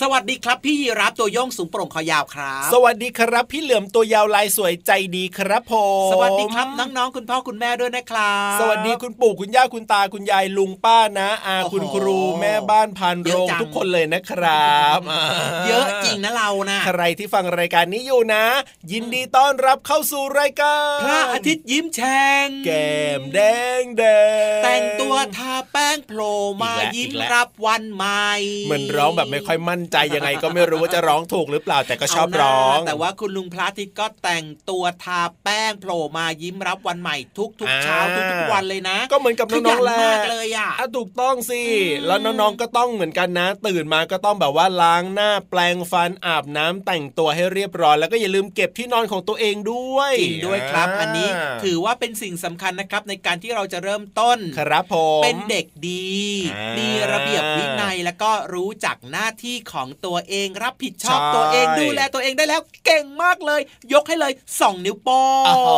สวัสดีครับพี่รับตัวย่องสูงโปร่งคอยาวครับ สวัสดีครับ พี่เหลือมตัวยาวลายสวยใจดีครับผมสวัสดีครับน้องๆคุณพ่อคุณแม่ด้วยนะครับ สวัสดีคุณปู่คุณย่าคุณตาคุณยายลุงป้านะอาคุณครูแม่บ้านพันโรงทุกคนเลยนะครับ เยอะจริงนะเรานะใครที่ฟังรายการนี้อยู่นะ ยินดีต้อนรับเข้าสู่รายการพระอาทิตย์ยิ้มแฉ่งแก้มแดงแดงแต่งตัวทาแป้งโผล่มายิ้มรับวันใหม่มันร้องแบบไม่ค่อยมั่นใจยังไงก็ไม่รู้ว่าจะร้องถูกหรือเปล่าแต่ก็ชอบเาหน้าร้อง แต่ว่าคุณลุงพระอาทิตย์ก็แต่งตัวทาแป้งโผล่มายิ้มรับวันใหม่ทุกอ่าๆเช้าทุกๆวันเลยนะ ก็เหมือนกับขน้ยัองๆแหละมากเลยอะอะถูกต้องสิอืมแล้วน้องๆก็ต้องเหมือนกันนะ ตื่นมาก็ต้องแบบว่าล้างหน้าแปลงฟันอาบน้ำแต่งตัวให้เรียบร้อย แล้วก็อย่าลืมเก็บที่นอนของตัวเองด้วยจริงด้วยครับาอันนี้ถือว่าเป็นสิ่งสำคัญนะครับในการที่เราจะเริ่มต้นครับผมเป็นเด็กดีอ่ามีมีระเบียบวินัยแล้วก็รู้จักหน้าที่ของตัวเองรับผิดชอบใช่ตัวเองดูแลตัวเองได้แล้วเก่งมากเลย ยกให้เลยสองนิ้วโป้งโอ้โห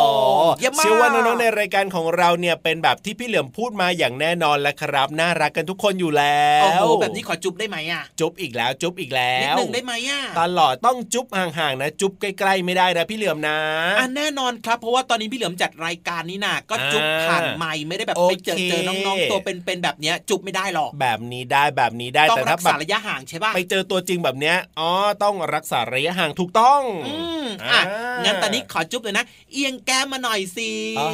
เยี่ยมมากเชื่อว่าน้องๆในรายการของเราเนี่ยเป็นแบบที่พี่เหลือมพูดมาอย่างแน่นอนแล้วครับ น่ารักกันทุกคนอยู่แล้วโอ้โหแบบนี้ขอจุ๊บได้ไหมอะจุ๊บอีกแล้วจุ๊บอีกแล้นิดวหนึ่งได้ไหมอะตลอดต้องจุ๊บห่างๆนะ จุ๊บใกล้ๆไม่ได้นะพี่เหลือมนะอะแน่นอนครับ เพราะว่าตอนนี้พี่เหลือมจัดรายการนี้นะก็จุ๊บอ่าผ่านไมค์ไม่ได้แบบโอไปเคเจอเจอน้องๆตัวเป็นๆแบบเนี้ยจุ๊บไม่ได้หรอกแบบนี้ได้แบบนี้ได้ต้องแต่รัถ้ากแบษาบระยะห่างใช่ป่ะไปเจอตัวจริงแบบเนี้ยอ๋อต้องรักษาระยะห่างถูกต้องอืมอะอ่างั้งั้นตอนนี้ขอจุ๊บเลยนะ เอียงแก้มมาหน่อยสิอ๋อ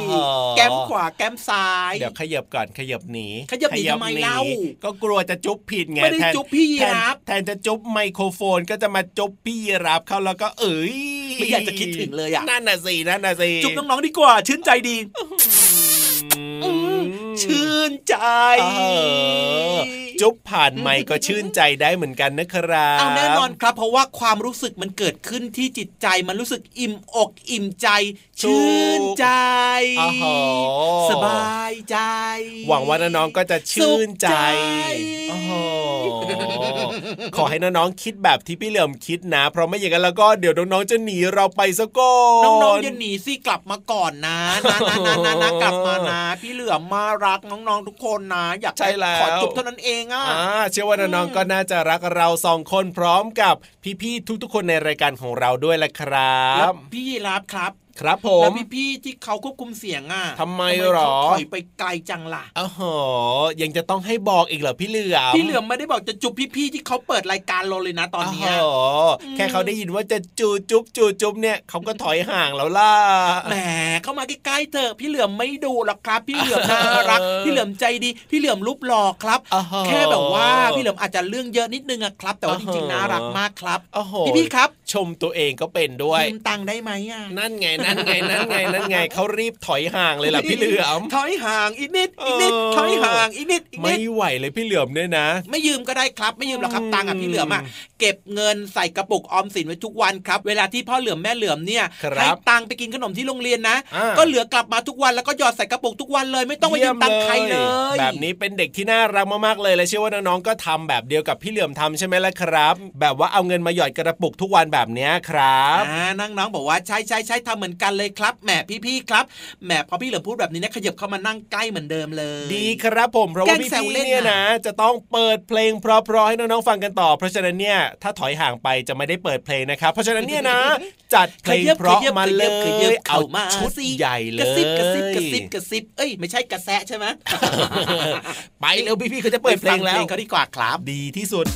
แก้มขวาแก้มซ้ายเดี๋ยวขยับก่อนขยับหนีขยับหนีทำไมเล่าก็กลัวจะจุ๊บผิดไงไม่ได้แทนจุ๊บพี่ยีแทนรับแทนจะจุ๊บไมโครโฟนก็จะมาจุ๊บพี่ยีรับเข้าแล้วก็เอ้ยไม่อยากจะคิดถึงเลยอะนั่นน่ะสินั่นน่ะสิจุ๊บน้องๆดีกว่าชื่นใจดีอืมชื่นใจเออ จุ๊บผ่านไมค์ก็ชื่นใจได้เหมือนกันนะครับเอาแน่นอนครับ เพราะว่าความรู้สึกมันเกิดขึ้นที่จิตใจมันรู้สึกอิ่มอกอิ่มใจ ชื่นใจโอ้โหสบายใจ หวังว่าน้องๆก็จะชื่นใจสุขใจโอ้โหขอให้น้องๆคิดแบบที่พี่เหลิมคิดนะ เพราะไม่อย่างนั้นแล้วก็เดี๋ยวน้องๆจะหนีเราไปซะก่อนน้องๆอย่าหนีสิกลับมาก่อนนะนะนะนะนะนะกลับมานะ พี่เหลือมมารักน้องๆทุกคนนะ อยากใช่แล้วขอจุบเท่านั้นเองอะอ่าเชื่อว่าน้องๆก็น่าจะรักเราสองคนพร้อมกับพี่ๆทุกๆ คนในรายการของเราด้วยแหละครัแล้วบพี่ยีรับครับ ครับผแล้วมพี่ๆที่เขาควบคุมเสียงอะทำไมเขาหรอถอยไปไกลจังล่ะอ๋อยังจะต้องให้บอกอีกเหรอพี่เหลือมพี่เหลือมไม่ได้บอกจะจุบพี่ๆที่เขาเปิดรายการเราเลยนะตอนเนี้ยโอ้โหแค่เขาได้ยินว่าจะจูจุ๊บจูจุ๊บเนี่ยเขาก็ถอยห่างแล้วล่ะแหมเข้ามาใกล้ๆเถอะพี่เหลือมไม่ดูหรอกครับ พี่เหลือมน่ารัก พี่เหลือมใจดี พี่เหลือมรูปหล่อครับโอ้โหแค่แบบว่าพี่เหลือมอาจจะเรื่องเยอะนิดนึงอะครับ แต่ว่าจริงๆน่ารักมากครับโอ้โหพี่ๆครับ ชมตัวเองก็เป็นด้วยยืมตังค์ได้ไหมอะนั่นไงนั่นไงนั่นไงนั่นไงเขารีบถอยห่างเลยล่ะพี่เหลือมถอยห่างอีกนิดอีกนิดเออถอยห่างอีกนิดอีกไม่นิดไหวเลยพี่เหลือมเนี่ยนะ ไม่ยืมก็ได้ครับไม่ยืมหรอกครับอืมตังค์อะพี่เหลือมอะเก็บเงินใส่กระปุกออมสินไว้ทุกวันครับ เวลาที่พ่อเหลือมแม่เหลือมเนี่ยครับให้ตังค์ไปกินขนมที่โรงเรียนนะอ่าก็เหลือกลับมาทุกวันแล้วก็หยอดใส่กระปุกทุกวันเลย ไม่ต้องไปยืมตังค์ใครเลย แบบนี้เป็นเด็กที่น่ารักมากๆเลยและเชื่อว่าน้องๆก็ทำแบบเดียวกับพี่เหลือมทำใช่ไหมล่ะครับ แบบว่าเอาเงินมาหยอดกระปุกทุกวันแบบเนี้ยครับอ่าน้องๆบอกว่าใช่ใช่ใช่ทำเหมือนกันเลยครับแหมพี่ๆครับแหมพอพี่เหลือพูดแบบนี้นะขยับเข้ามานั่งใกล้เหมือนเดิมเลย ดีครับผมเพราะว่าแกล้งแซวพี่เล่ๆนเนี่ยน่ะนะ จะต้องเปิดเพลงเพราะๆให้น้องๆฟังกันต่อ เพราะฉะนั้นเนี่ยถ้าถอยห่างไปจะไม่ได้เปิดเพลงนะครับ เพราะฉะนั้นเนี่ยนะ จัดเพลงเพราะมาเลขยับยเข้าเอามาชุดสิใหญ่เลยกระซิบกระซิบกระซิบกระซิบเอ้ยไม่ใช่กระแซะใช่ไหมไปเร็วพี่ๆเขาจะเปิดเพลงแล้วไปฟัเขาดีกว่าครับดีที่สุด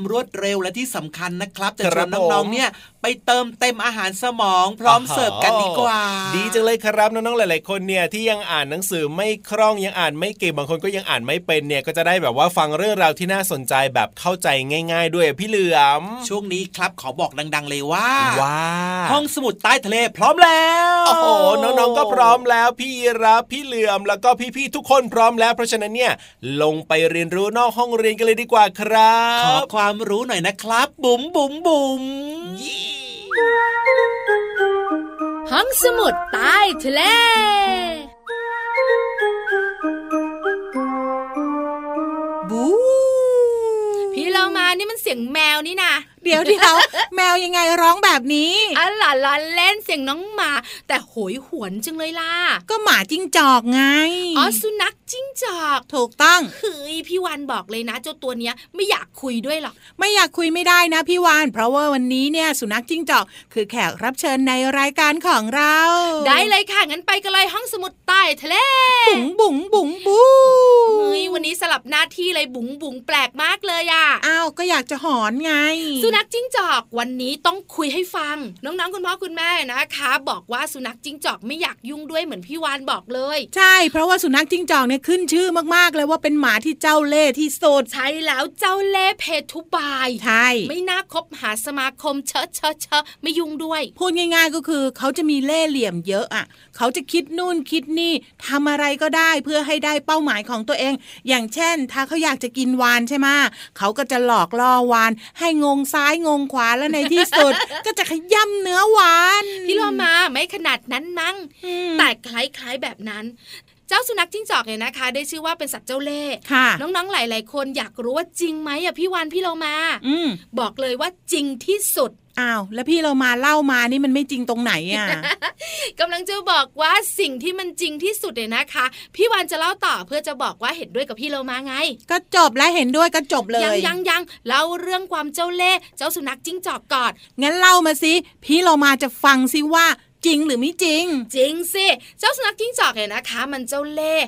ด้วยความรวดเร็วและที่สำคัญนะครับจะคชรัวบนน้องผมๆเนี่ยไปเติมเต็มอาหารสมองพร้อมอ่าฮะเสิร์ฟกันดีกว่า ดีจังเลยครับน้องๆหลาย ๆ คนเนี่ยที่ยังอ่านหนังสือไม่คล่องยังอ่านไม่เก่งบางคนก็ยังอ่านไม่เป็นเนี่ยก็จะได้แบบว่าฟังเรื่องราวที่น่าสนใจแบบเข้าใจง่าย ๆ ด้วยพี่เหลือมช่วงนี้ครับขอบอกดัง ๆ เลยว่าว้าห้องสมุดใต้ทะเลพร้อมแล้วโอ้โหน้องๆก็พร้อมแล้วพี่รับพี่เหลือมแล้วก็พี่ๆทุกคนพร้อมแล้วเพราะฉะนั้นเนี่ยลงไปเรียนรู้นอกห้องเรียนกันเลยดีกว่าครัขอบความรู้หน่อยนะครับ บุ๋มบุ๋มบุ๋มห้องสมุดใต้ทะเลบูพี่เรามานี่มันเสียงแมวนี่นะ เดี๋ยวเดี๋ยวแมวยังไงร้องแบบนี้อ๋อหล่ะล้อเล่นเสียงน้องหมา แต่โหยหวนจังเลยล่ะ ก็หมาจิ้งจอกไง อ๋อสุนัขจิ้งจอก ถูกต้องเฮ้ยพี่วันบอกเลยนะ เจ้าตัวเนี้ยไม่อยากคุยด้วยหรอก ไม่อยากคุยไม่ได้นะพี่วาน เพราะว่าวันนี้เนี่ยสุนัขจิ้งจอก คือแขกรับเชิญในรายการของเรา ได้เลยค่ะงั้นไปกันเลยห้องสมุดใต้ทะเล บุ๋งบุ๋งบุ๋งบูเฮ้ยวันนี้สลับหน้าที่เลยบุ๋งบุ๋งแปลกมากเลยอะ อ้าวก็อยากจะหอนไงสุนัขจิ้งจอกวันนี้ต้องคุยให้ฟัง น้องๆคุณพ่อคุณแม่นะคะ บอกว่าสุนัขจิ้งจอกไม่อยากยุ่งด้วยเหมือนพี่วานบอกเลย ใช่ เพราะว่าสุนัขจิ้งจอกเนี่ยขึ้นชื่อมากๆเลยว่าเป็นหมาที่เจ้าเล่ห์ที่สุดใช่แล้วเจ้าเล่ห์เพทุบายใช่ไม่น่าคบหาสมาคมเชอะเชอะเชอะไม่ยุ่งด้วยพูดง่าย ๆก็คือเขาจะมีเล่ห์เหลี่ยมเยอะอะเขาจะคิดนู่นคิดนี่ทำอะไรก็ได้เพื่อให้ได้เป้าหมายของตัวเอง อย่างเช่น ถ้าเขาอยากจะกินวานใช่ไหมเขาก็จะหลอกล่อวานให้งงซ้ายงงขวาแล้วในที่สุด ก็จะขย้ำเนื้อวาน พี่โลมาไม่ขนาดนั้นมั้งอืมแต่คล้ายๆแบบนั้น เจ้าสุนัขจิ้งจอกเนี่ยนะคะ ได้ชื่อว่าเป็นสัตว์เจ้าเล่ห์ค่ะน้องๆหลาย ๆ คนอยากรู้ว่าจริงไหมอะพี่วานพี่โลมาอืมบอกเลยว่าจริงที่สุดอ้าวแล้วพี่เรามาเล่ามานี่มันไม่จริงตรงไหนอะกำลังจะบอกว่าสิ่งที่มันจริงที่สุดเนี่ยนะคะ พี่วานจะเล่าต่อเพื่อจะบอกว่าเห็นด้วยกับพี่โลมาไง ก็จบแล้วเห็นด้วยก็จบเลยยังยังยังเล่าเรื่องความเจ้าเล่ห์เจ้าสุนัขจิ้งจอกก่อนงั้นเล่ามาสิพี่เรามาจะฟังสิว่า จริงหรือไม่จริง จริงสิเจ้าสุนัขจิ้งจอกเนี่ยนะคะ มันเจ้าเล่ห์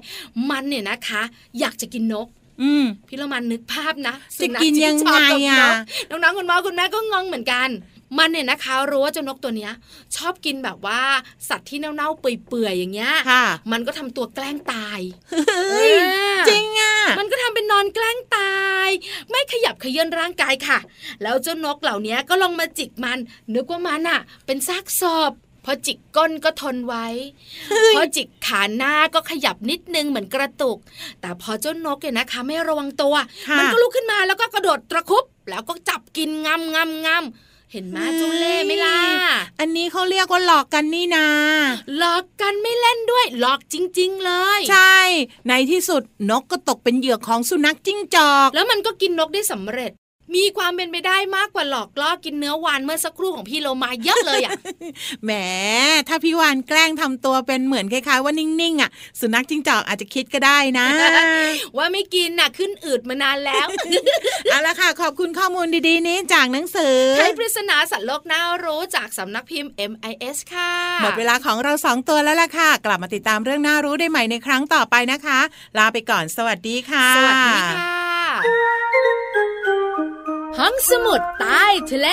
มันเนี่ยนะคะ อยากจะกินนกอืมพี่ละมันนึกภาพนะจะกินยังไงอะสุนัขจิ้จกกับนกน้องๆคุณพ่อคุณแม่ก็งงเหมือนกัน มันเนี่ยนะคะรู้ว่าเจ้านกตัวเนี้ย ชอบกินแบบว่าสัตว์ที่เน่าๆเปื่อยๆอย่างเงี้ยค่ะมันก็ทำตัวแกล้งตายเฮ้ยอ่าจริงอะมันก็ทำเป็นนอนแกล้งตาย ไม่ขยับเขยื้อนร่างกายค่ะ แล้วเจ้านกเหล่านี้ก็ลงมาจิกมัน นึกว่ามันอะเป็นซากศพ พอจิกก้นก็ทนไว้ พอจิกขาหน้าก็ขยับนิดนึงเหมือนกระตุก แต่พอเจ้านกเนี่ยนะคะ ไม่ระวังตัวค่ะมันก็ลุกขึ้นมาแล้วก็กระโดดตะครุบ แล้วก็จับกินงำงำงำเห็นไหมเจ้าเล่ห์ไหม่ล่ะ อันนี้เขาเรียกว่าหลอกกันนี่นา หลอกกันไม่เล่นด้วย หลอกจริง ๆ เลย ใช่ ในที่สุดนกก็ตกเป็นเหยื่อของสุนัขจิ้งจอก แล้วมันก็กินนกได้สำเร็จ มีความเป็นไปได้มากกว่าหลอกล่อกินเนื้อวานเมื่อสักครู่ของพี่โลมาเยอะเลยอะแหมถ้าพี่วานแกล้งทำตัวเป็นเหมือนคล้ายๆว่านิ่งๆอะ สุนัขจิ้งจอกอาจจะคิดก็ได้นะ ว่าไม่กินน่ะขึ้นอืดมานานแล้วเอาละค่ะ ขอบคุณข้อมูลดีๆนี้จากหนังสือใช้ปริศนาสัตว์โลกน่ารู้จากสำนักพิมพ์ MIS ค่ะ หมดเวลาของเราสองตัวแล้วล่ะค่ะ กลับมาติดตามเรื่องน่ารู้ได้ใหม่ในครั้งต่อไปนะคะ ลาไปก่อนสวัสดีค่ะ สวัสดีค่ะ ห้องสมุดใต้ทะเล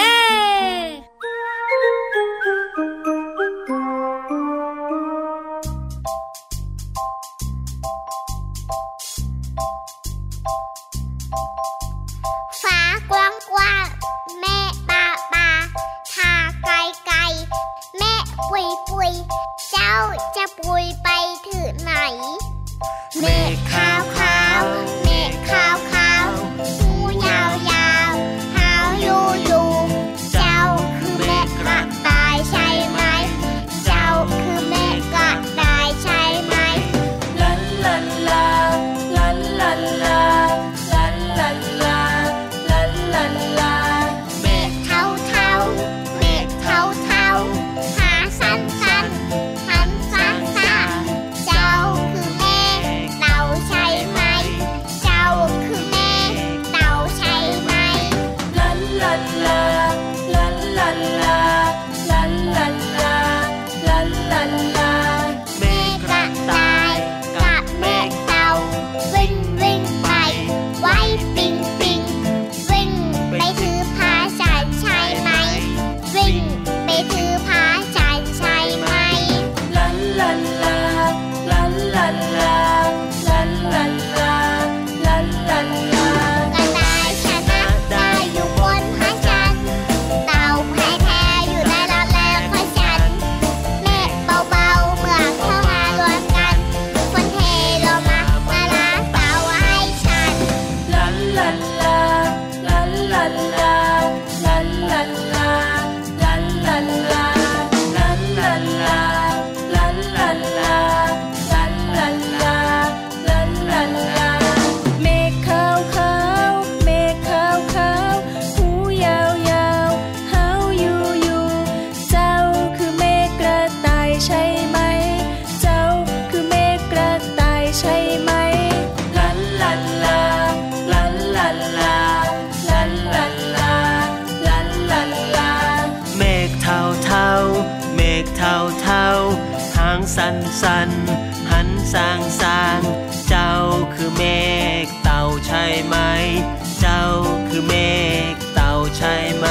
คือเมฆเต่าใช่ไหม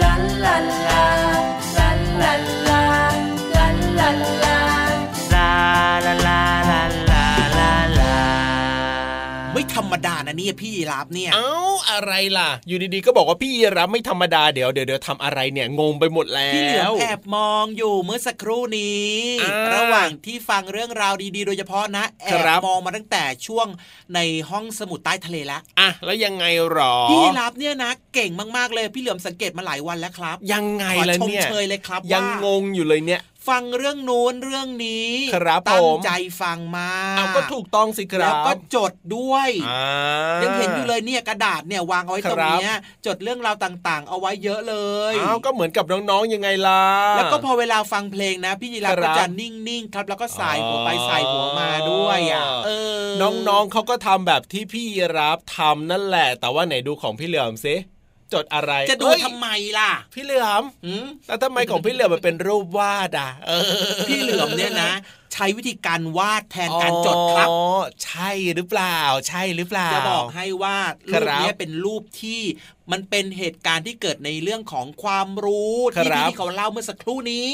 la la la la ดานะเนี่ยพี่ยีราฟเนี่ย เอ้าอะไรล่ะ อยู่ดีๆก็บอกว่าพี่ยีรับไม่ธรรมดาเดี๋ยวเดี๋ยวเดี๋ยวทำอะไรเนี่ยงงไปหมดแล้วพี่เหลือมแอบมองอยู่เมื่อสักครู่นี้อ่าระหว่างที่ฟังเรื่องราวดีๆ โดยเฉพาะนะแอครับบมองมาตั้งแต่ช่วงในห้องสมุดใต้ทะเลแล้วอะแล้วยังไงหรอพี่ยีราฟเนี่ยนะ เก่งมากๆเลยพี่เหลือมสังเกตมาหลายวันแล้วครับ ยังไงขอล่ะชมเนี่ยเชยเลยครับยังว่างงอยู่เลยเนี่ย ฟังเรื่องนู้นเรื่องนี้ครับตั้งผมใจฟังมาเอาก็ถูกต้องสิครัแล้บวก็จดด้วยอ่ายังเห็นอยู่เลยเนี่ยกระดาษเนี่ยวางเอาไว้ตรงเนี้ยจดเรื่องราวต่างๆ เอาไว้เยอะเลยอ้าวก็เหมือนกับน้องๆยังไงล่ะแล้วก็พอเวลาฟังเพลงนะพี่ยีราฟครัก็บจะนิ่งๆครับ แล้วก็สายหัวไปสายหัวมาด้วยอะเออน้องๆเขาก็ทำแบบที่พี่รับทำนั่นแหละ แต่ว่าไหนดูของพี่เหลือมซิ จดอะไรจะดูเอ้ยทำไมล่ะ พี่เหลือมหืมแล้วทำไมของพี่เหลือมมันเป็นรูปวาดอะเออพี่เหลือมเนี่ยนะ ใช้วิธีการวาดแทนการจดครับอ๋อใช่หรือเปล่า ใช่หรือเปล่า จะบอกให้ว่าครัรูบปเนี้ยเป็นรูปที่มันเป็นเหตุการณ์ที่เกิดในเรื่องของความรู้ที่ครับพี่เขาเล่าเมื่อสักครู่นี้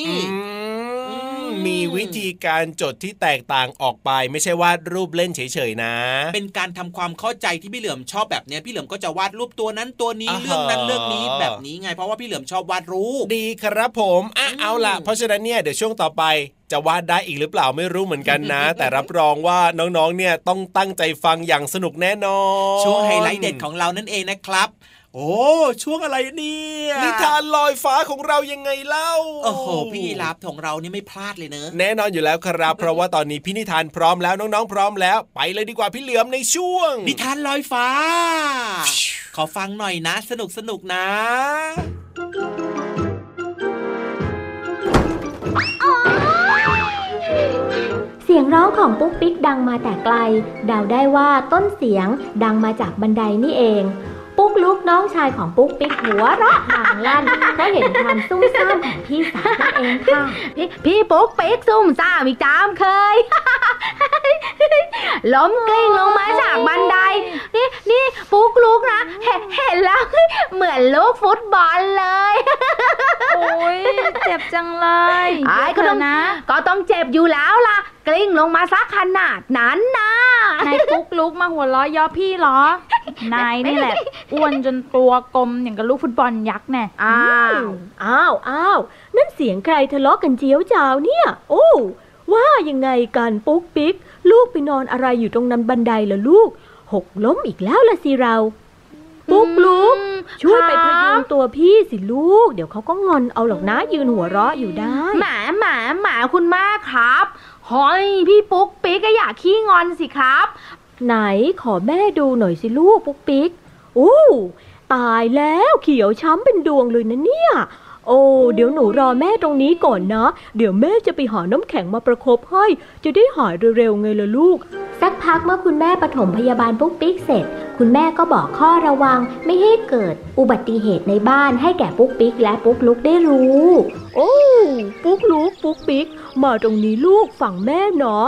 อืมมีวิธีการจดที่แตกต่างออกไป ไม่ใช่วาดรูปเล่นเฉยๆนะ เป็นการทำความเข้าใจที่พี่เหลือมชอบแบบเนี้ยพี่เหลือมก็จะวาดรูปตัวนั้นตัวนี้อ่าฮะเรื่องนั้นเรื่องนี้แบบนี้ไงเพราะว่าพี่เหลือมชอบวาดรูปดีครับผมอะเอาล่ะเพราะฉะนั้นเนี่ยเดี๋ยวช่วงต่อไป จะวาดได้อีกหรือเปล่าไม่รู้เหมือนกันนะ แต่รับรองว่าน้องๆ เนี่ยต้องตั้งใจฟังอย่างสนุกแน่นอนช่วงไฮไลท์เด็ดของเรานั่นเองนะครับโอ้ ช่วงอะไรเนี่ยนิทานลอยฟ้าของเรายังไงเล่า โอ้โห พี่ยีรับของเรานี่ไม่พลาดเลยเนอะแน่นอนอยู่แล้วครับ เพราะว่าตอนนี้พี่นิทานพร้อมแล้วน้องๆพร้อมแล้ว ไปเลยดีกว่าพี่เหลือมในช่วง นิทานลอยฟ้า ขอฟังหน่อยนะ สนุกสนุกนะ เสียงร้องของปุ๊กปิ๊กดังมาแต่ไกล เดาได้ว่าต้นเสียงดังมาจากบันไดนี่เอง ปุ๊กลุกน้องชายของปุ๊กปิ๊กหัวเราะห่างลั่นเพราะเห็นความซุ่มซ่ามของพี่สาวนั่นเองค่ะ พี่พี่ปุ๊กปิ๊กซุ่มซ่ามอีกจามเคย ล้มกลิ้งลงมาจากบันได นี่นี่ปุ๊กลุกนะเห็นเห็นแล้วเหมือนลูกฟุตบอลเลย โอ้ยเจ็บจังเลยไอ้ก็เดี๋ต้ยองวนะ ก็ต้องเจ็บอยู่แล้วล่ะ กลิ้งลงมาซักขนาดนั้นนะนายปุ๊กลุกมาหัวล้อย่อพี่เหรอ นายนี่แหละอ้วนจนตัวกลมอย่างกับลูกฟุตบอลยักษ์แน่อ้าวอ้าวอ้าวนั่นเสียงใครทะเลาะกันเจียวจ้าวเนี่ย โอ้ว่ายังไงกันปุ๊กปิ๊ก ลูกไปนอนอะไรอยู่ตรงนั้นบันไดล่ะลูก หกล้มอีกแล้วละสิเรา ปุ๊กลุกช่วยไปพยุงตัวพี่สิลูก เดี๋ยวเขาก็งอนเอาหรอกนะยืนหัวเราะอยู่ได้ หมาหมาหมาคุณแม่ครับ หอยพี่ปุ๊กปิ๊กก็อยากขี้งอนสิครับ ไหนขอแม่ดูหน่อยสิลูกปุ๊กปิ๊กอู้ตายแล้วเขียวช้ำเป็นดวงเลยนะเนี่ย โอ้เดี๋ยวหนูรอแม่ตรงนี้ก่อนนะ เดี๋ยวแม่จะไปหาน้ำแข็งมาประคบให้ จะได้หายเร็วๆไงล่ะลูก สักพักเมื่อคุณแม่ปฐมพยาบาลปุ๊กปิ๊กเสร็จ คุณแม่ก็บอกข้อระวังไม่ให้เกิดอุบัติเหตุในบ้านให้แก่ปุ๊กปิ๊กและปุ๊กลุกได้รู้ โอ้ปุ๊กลุกปุ๊กปิ๊กมาตรงนี้ลูกฝั่งแม่เนาะ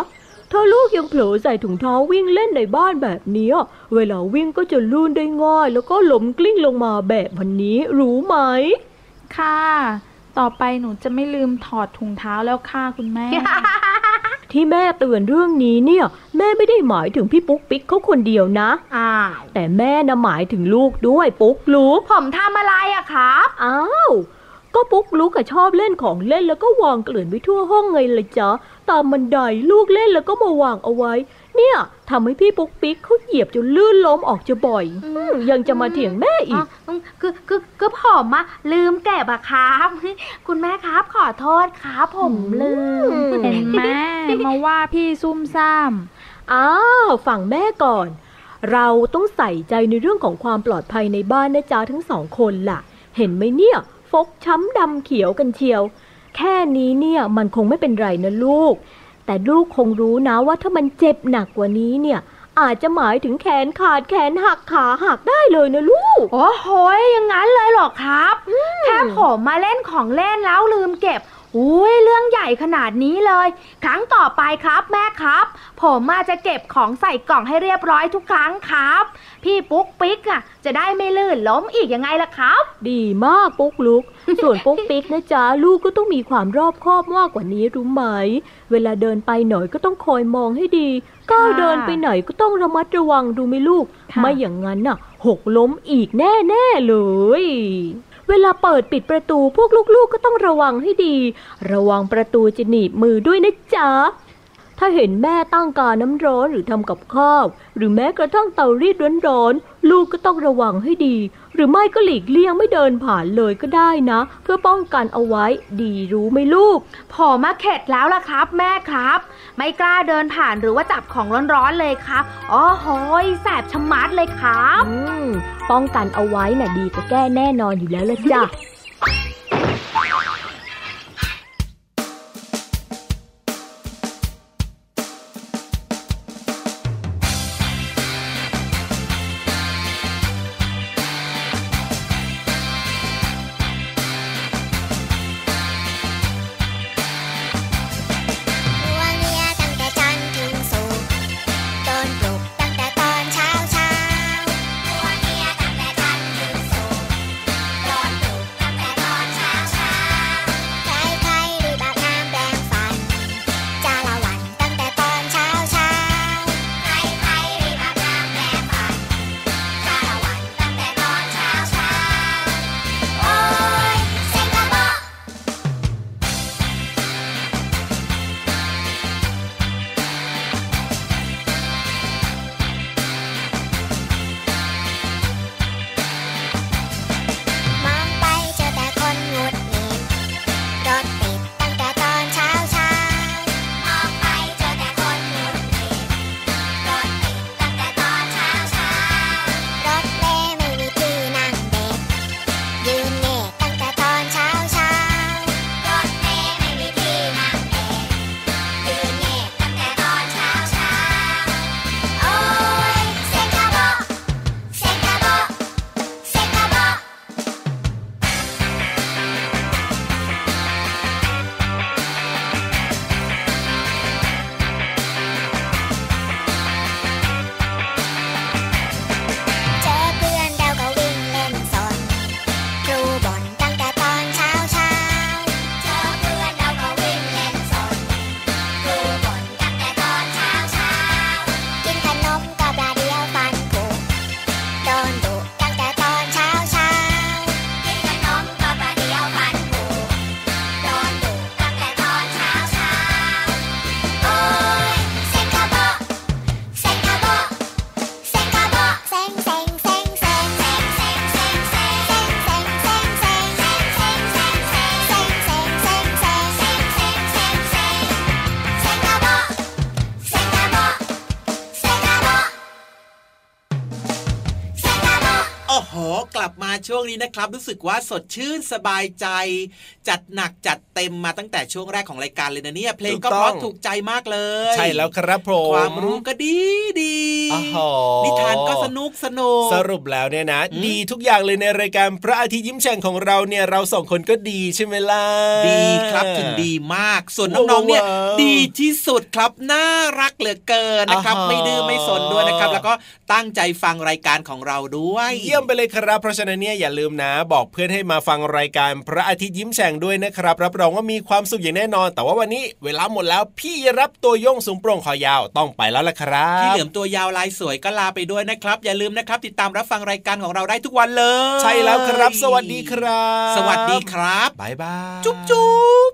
ถ้าลูกยังเผลอใส่ถุงเท้าวิ่งเล่นในบ้านแบบเนี้ยเวลาวิ่งก็จะลื่นได้ง่าย แล้วก็ล้มกลิ้งลงมาแบบวันนี้รู้ไหม ค่ะ ต่อไปหนูจะไม่ลืมถอดถุงเท้าแล้วค่ะคุณแม่ ที่แม่เตือนเรื่องนี้เนี่ย แม่ไม่ได้หมายถึงพี่ปุ๊กปิ๊กเขาคนเดียวนะ อ้าว แต่แม่นะหมายถึงลูกด้วยปุ๊กลุกผมทำอะไรอะครับ อ้าว ก็ก็ปุ๊กลุกอะชอบเล่นของเล่นแล้วก็วางเกลื่อนไว้ทั่วห้องไงเลยจ๊ะ ตามบันไดลูกเล่นแล้วก็มาวางเอาไว้ เนี่ย ทำให้พี่ปุ๊กปิ๊กเขาเหยียบจนลื่นล้มออกจะบ่อยอมยังจะมาเถียงแม่อีกอืมคือคือคือผมอะลืมเก็บอะครับ คุณแม่ครับขอโทษครับผมลืมเห็นไหมมาว่าพี่ซุ่มซ่ามอ้าวฝั่งแม่ก่อน เราต้องใส่ใจในเรื่องของความปลอดภัยในบ้านนะจ๊ะทั้งสองคนล่ะ เห็นไหมเนี่ย ฟกช้ำดำเขียวกันเชียว แค่นี้เนี่ยมันคงไม่เป็นไรนะลูก แต่ลูกคงรู้นะว่าถ้ามันเจ็บหนักกว่านี้เนี่ย อาจจะหมายถึงแขนขาดแขนหักขาหักได้เลยนะลูก โอ้โหยอย่างนั้นเลยเหรอครับ แค่ผมมาเล่นของเล่นแล้วลืมเก็บ อุ้ยเรื่องใหญ่ขนาดนี้เลย ครั้งต่อไปครับแม่ครับ ผมมาจะเก็บของใส่กล่องให้เรียบร้อยทุกครั้งครับ พี่ปุ๊กปิ๊กอะ จะได้ไม่ลื่นล้มอีกยังไงล่ะครับ ดีมากปุ๊กลุก ส่วนปุ๊กปิ๊กนะจ๊ะลูกก็ต้องมีความรอบคอบมากกว่านี้รู้ไหม เวลาเดินไปหน่อยก็ต้องคอยมองให้ดีก้าวเดินไปไหนก็ต้องระมัดระวังดูไหมลูก ไม่อย่างนั้นน่ะ หกล้มอีกแน่ๆเลย เวลาเปิดปิดประตูพวกลูกๆก็ต้องระวังให้ดี ระวังประตูจะหนีบมือด้วยนะจ๊ะ ถ้าเห็นแม่ตั้งกาน้ำร้อนหรือทำกับข้าว หรือแม้กระทั่งเตารีดร้อนๆลูกก็ต้องระวังให้ดี หรือไม่ก็หลีกเลี่ยงไม่เดินผ่านเลยก็ได้นะ เพื่อป้องกันเอาไว้ดีรู้ไหมลูกผมมาเข็ดแล้วล่ะครับ แม่ครับ ไม่กล้าเดินผ่านหรือว่าจับของร้อนๆเลยครับอ๋อโหยแสบชะมัดเลยครับอืมป้องกันเอาไว้น่ะดีกว่าแก้แน่นอนอยู่แล้วละจ้ะ นี้นะครับ รู้สึกว่าสดชื่นสบายใจ จัดหนักจัดเต็มมาตั้งแต่ช่วงแรกของรายการเลยนะเนี่ยเพลงก็ถูกเพต้อราะงถูกใจมากเลย ใช่แล้วครับผมความรู้ก็ดีดีโอ้โหนิทานก็สนุกสนุกสรุปแล้วเนี่ยนะ ดีทุกอย่างเลยในรายการพระอาทิตย์ยิ้มแฉ่งของเราเนี่ยเราสองคนก็ดีใช่ไหมล่ะดีครับถึงดีมากส่วนน้องๆเนี่ยว้าวดีที่สุดครับน่ารักเหลือเกินนะครับอ่าฮะไม่ดื้อไม่สนด้วยนะครับ แล้วก็ตั้งใจฟังรายการของเราด้วย เยี่ยมมไปเลยครับเพราะฉะนั้นเนี่ยอย่าลืมนะ บอกเพื่อนให้มาฟังรายการพระอาทิตย์ยิ้มแฉ่งด้วยนะครับ รับรองว่ามีความสุขอย่างแน่นอน แต่ว่าวันนี้เวลาหมดแล้วพี่รับตัวโยงสูงโปร่งคอยาวต้องไปแล้วล่ะครับพี่เหลือมตัวยาวลายสวยก็ลาไปด้วยนะครับ อย่าลืมนะครับ ติดตามรับฟังรายการของเราได้ทุกวันเลย ใช่แล้วครับ สวัสดีครับ สวัสดีครับบ๊ายบายจุ๊บจุ๊บ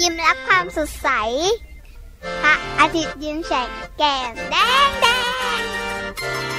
ยิ้มรับความสดใสพระอาทิตย์ยิ้มแฉกแก้มแดง Thank you.